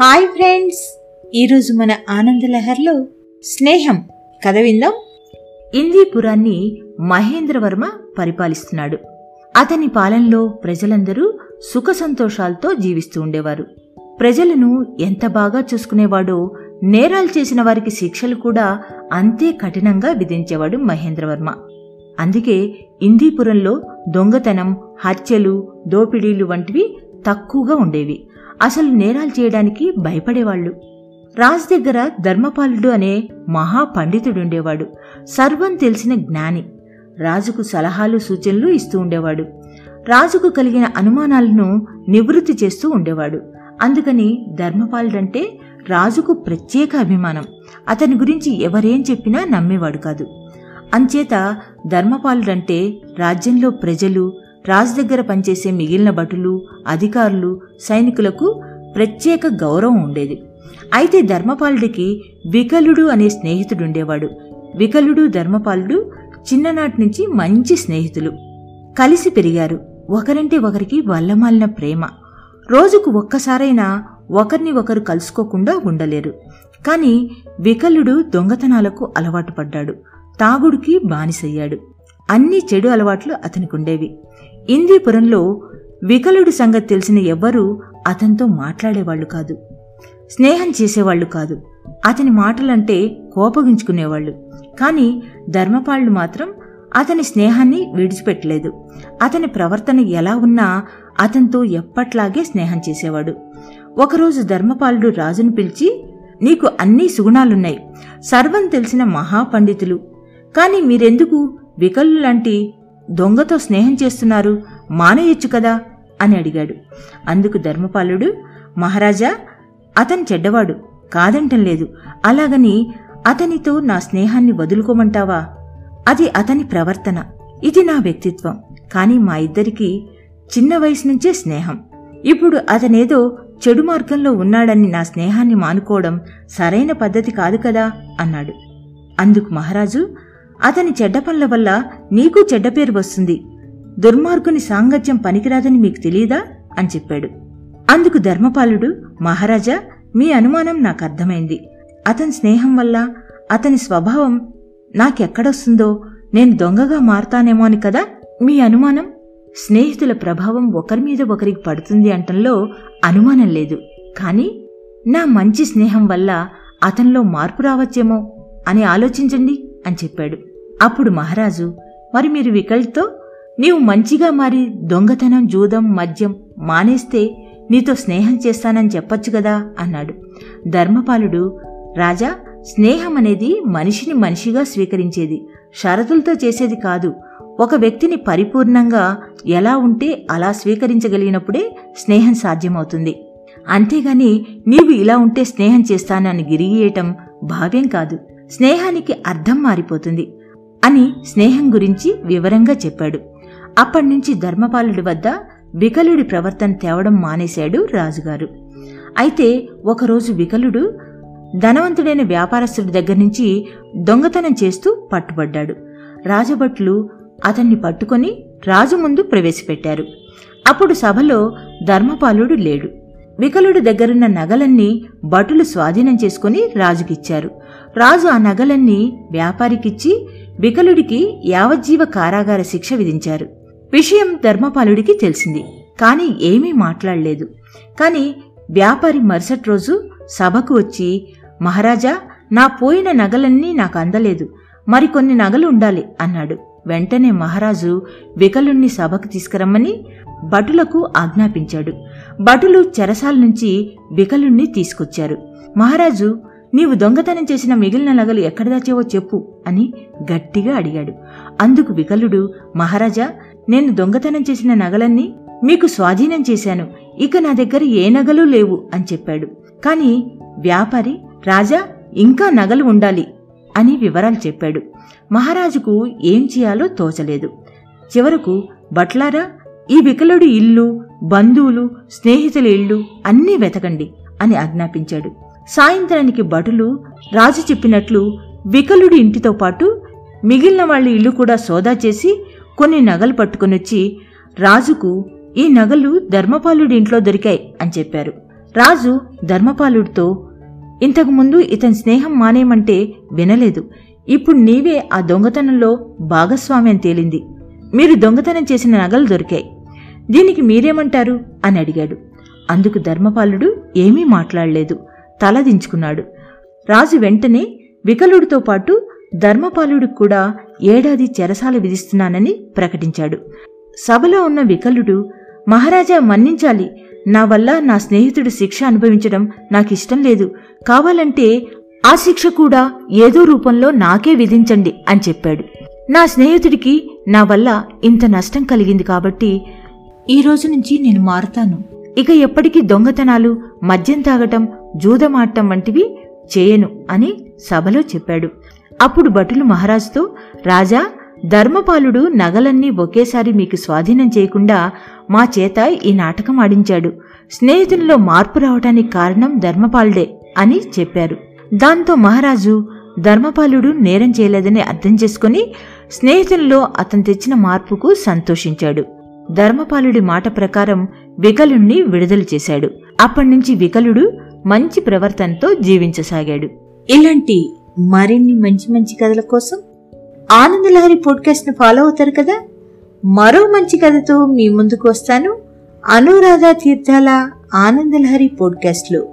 Hi friends. ఈరోజు మన ఆనందలహర్లో స్నేహం. కథ విందాం. ఇందీపురాన్ని మహేంద్రవర్మ పరిపాలిస్తున్నాడు. అతని పాలనలో ప్రజలందరూ సుఖ సంతోషాలతో జీవిస్తూ ఉండేవారు. ప్రజలను ఎంత బాగా చూసుకునేవాడో నేరాలు చేసిన వారికి శిక్షలు కూడా అంతే కఠినంగా విధించేవాడు మహేంద్రవర్మ అందుకే ఇందీపురంలో దొంగతనం హత్యలు దోపిడీలు వంటివి తక్కువగా ఉండేవి. అసలు నేరాలు చేయడానికి భయపడేవాళ్ళు. రాజు దగ్గర ధర్మపాలుడు అనే మహా పండితుడుండేవాడు. సర్వం తెలిసిన జ్ఞాని. రాజుకు సలహాలు సూచనలు ఇస్తూ ఉండేవాడు. రాజుకు కలిగిన అనుమానాలను నివృత్తి చేస్తూ ఉండేవాడు. అందుకని ధర్మపాలుడంటే రాజుకు ప్రత్యేక అభిమానం. అతని గురించి ఎవరేం చెప్పినా నమ్మేవాడు కాదు. అంచేత ధర్మపాలుడంటే రాజ్యంలో ప్రజలు రాజు దగ్గర పనిచేసే మిగిలిన భటులు అధికారులు సైనికులకు ప్రత్యేక గౌరవం ఉండేది. అయితే ధర్మపాలుడికి వికలుడు అనే స్నేహితుడుండేవాడు వికలుడు ధర్మపాలుడు చిన్ననాటి నుంచి మంచి స్నేహితులు. కలిసి పెరిగారు. ఒకరంటే ఒకరికి వల్లమాలిన ప్రేమ. రోజుకు ఒక్కసారైనా ఒకరిని ఒకరు కలుసుకోకుండా ఉండలేరు. కాని వికలుడు దొంగతనాలకు అలవాటు పడ్డాడు. తాగుడికి బానిసయ్యాడు. అన్ని చెడు అలవాట్లు అతనికి ఉండేవి ఇందీపురంలో వికలుడు సంగతి తెలిసిన ఎవ్వరూ అతనితో మాట్లాడేవాళ్ళు కాదు. స్నేహం చేసేవాళ్ళు కాదు. అతని మాటలంటే కోపగించుకునేవాళ్ళు కాని ధర్మపాళ్ళు మాత్రం అతని స్నేహాన్ని విడిచిపెట్టలేదు. అతని ప్రవర్తన ఎలా ఉన్నా అతనితో ఎప్పట్లాగే స్నేహం చేసేవాడు. ఒకరోజు ధర్మపాలుడు రాజును పిలిచి నీకు అన్ని సుగుణాలున్నాయి. సర్వం తెలిసిన మహాపండితులు. కాని మీరెందుకు వికలు లాంటి దొంగతో స్నేహం చేస్తున్నారు మానేయొచ్చు కదా? అని అడిగాడు. అందుకు ధర్మపాలుడు మహారాజా అతను చెడ్డవాడు కాదంటం లేదు. అలాగని అతనితో నా స్నేహాన్ని వదులుకోమంటావా? అది అతని ప్రవర్తన. ఇది నా వ్యక్తిత్వం. కాని మా ఇద్దరికీ చిన్న వయసు నుంచే స్నేహం. ఇప్పుడు అతనేదో చెడు మార్గంలో ఉన్నాడని నా స్నేహాన్ని మానుకోవడం సరైన పద్ధతి కాదు కదా? అన్నాడు. అందుకు మహారాజు అతని చెడ్డ పనుల వల్ల నీకు చెడ్డ పేరు వస్తుంది. దుర్మార్గుని సాంగత్యం పనికిరాదని మీకు తెలియదా? అని చెప్పాడు. అందుకు ధర్మపాలుడు మహారాజా మీ అనుమానం నాకు అర్థమైంది. అతని స్నేహం వల్ల అతని స్వభావం నాకెక్కడొస్తుందో నేను దొంగగా మారతానేమో అని కదా? మీ అనుమానం? స్నేహితుల ప్రభావం ఒకరి మీద ఒకరికి పడుతుంది అంటంలో అనుమానం లేదు. కాని నా మంచి స్నేహం వల్ల అతనిలో మార్పు రావచ్చేమో అని ఆలోచించండి అని చెప్పాడు. అప్పుడు మహారాజు మరి మీరు వికల్తో నీవు మంచిగా మారి దొంగతనం జూదం మద్యం మానేస్తే నీతో స్నేహం చేస్తానని చెప్పొచ్చు కదా అన్నాడు. ధర్మపాలుడు రాజా స్నేహం అనేది మనిషిని మనిషిగా స్వీకరించేది షరతులతో చేసేది కాదు. ఒక వ్యక్తిని పరిపూర్ణంగా ఎలా ఉంటే అలా స్వీకరించగలిగినప్పుడే స్నేహం సాధ్యమవుతుంది. అంతేగాని నీవు ఇలా ఉంటే స్నేహం చేస్తానని గిరిగియటం భావ్యం కాదు. స్నేహానికి అర్థం మారిపోతుంది. అని స్నేహం గురించి వివరంగా చెప్పాడు. అప్పటినుంచి ధర్మపాలుడి వద్ద వికలుడి ప్రవర్తన తేవడం మానేశాడు రాజుగారు. అయితే ఒకరోజు వికలుడు ధనవంతుడైన వ్యాపారస్తుడి దగ్గర నుంచి దొంగతనం చేస్తూ పట్టుబడ్డాడు. రాజభట్లు అతన్ని పట్టుకొని రాజు ముందు ప్రవేశపెట్టారు. అప్పుడు సభలో ధర్మపాలుడు లేడు. వికలుడి దగ్గరున్న నగలన్నీ భటులు స్వాధీనం చేసుకుని రాజుకిచ్చారు. రాజు ఆ నగలన్నీ వ్యాపారికిచ్చి వికలుడికి యావజ్జీవ కారాగార శిక్ష విధించారు. విషయం ధర్మపాలుడికి తెలిసింది. కాని ఏమీ మాట్లాడలేదు. కాని వ్యాపారి మరుసటి రోజు సభకు వచ్చి మహారాజా నా పోయిన నగలన్నీ నాకు అందలేదు. మరికొన్ని నగలు ఉండాలి అన్నాడు. వెంటనే మహారాజు వికలుణ్ణి సభకు తీసుకురమ్మని భటులకు ఆజ్ఞాపించాడు. భటులు చెరసాల నుంచి వికలుణ్ణి తీసుకొచ్చారు. మహారాజు నీవు దొంగతనం చేసిన మిగిలిన నగలు ఎక్కడ దాచావో చెప్పు అని గట్టిగా అడిగాడు. అందుకు వికలుడు మహారాజా నేను దొంగతనం చేసిన నగలన్నీ మీకు స్వాధీనం చేశాను. ఇక నా దగ్గర ఏ నగలు లేవు అని చెప్పాడు. కాని వ్యాపారి రాజా ఇంకా నగలు ఉండాలి అని వివరాలు చెప్పాడు. మహారాజుకు ఏం చేయాలో తోచలేదు. చివరకు బట్లారా ఈ వికలుడి ఇల్లు బంధువులు స్నేహితుల ఇళ్ళు అన్నీ వెతకండి అని ఆజ్ఞాపించాడు. సాయంత్రానికి భటులు రాజు చెప్పినట్లు వికలుడి ఇంటితో పాటు మిగిలిన వాళ్ళ ఇల్లు కూడా సోదా చేసి కొన్ని నగలు పట్టుకొనొచ్చి రాజుకు ఈ నగలు ధర్మపాలుడి ఇంట్లో దొరికాయి అని చెప్పారు. రాజు ధర్మపాలుడితో ఇంతకుముందు ఇతని స్నేహం మానేయమంటే వినలేదు. ఇప్పుడు నీవే ఆ దొంగతనంలో భాగస్వామి అని తేలింది. మీరు దొంగతనం చేసిన నగలు దొరికాయి. దీనికి మీరేమంటారు? అని అడిగాడు. అందుకు ధర్మపాలుడు ఏమీ మాట్లాడలేదు. తల దించుకున్నాడు రాజు వెంటనే వికలుడితో పాటు ధర్మపాలుడికి కూడా ఏడాది చెరసాల విధిస్తున్నానని ప్రకటించాడు. సభలో ఉన్న వికలుడు మహారాజా మన్నించాలి. నా వల్ల నా స్నేహితుడు శిక్ష అనుభవించడం నాకిష్టం లేదు. కావాలంటే ఆ శిక్ష కూడా ఏదో రూపంలో నాకే విధించండి అని చెప్పాడు. నా స్నేహితుడికి నా వల్ల ఇంత నష్టం కలిగింది కాబట్టి ఈ రోజు నుంచి నేను మారుతాను. ఇక ఎప్పటికీ దొంగతనాలు మద్యం తాగటం జూదమాడటం వంటివి చేయను అని సభలో చెప్పాడు. అప్పుడు భటులు మహారాజుతో రాజా ధర్మపాలుడు నగలన్నీ ఒకేసారి మీకు స్వాధీనం చేయకుండా మా చేత ఈ నాటకం ఆడించాడు. స్నేహితునిలో మార్పు రావటానికి కారణం ధర్మపాలుడే అని చెప్పారు. దాంతో మహారాజు ధర్మపాలుడు నేరం చేయలేదని అర్థం చేసుకుని స్నేహితునిలో అతను తెచ్చిన మార్పుకు సంతోషించాడు. ధర్మపాలుడి మాట ప్రకారం వికలుణ్ణి విడుదల చేశాడు. అప్పటినుంచి వికలుడు మంచి ప్రవర్తనతో జీవించసాగాడు. ఇలాంటి మరిన్ని మంచి మంచి కథల కోసం ఆనందలహరి పోడ్కాస్ట్ను ఫాలో అవుతారు కదా? మరో మంచి కథతో మీ ముందుకు వస్తాను. అనురాధ తీర్థాల ఆనందలహరి పోడ్కాస్ట్లో.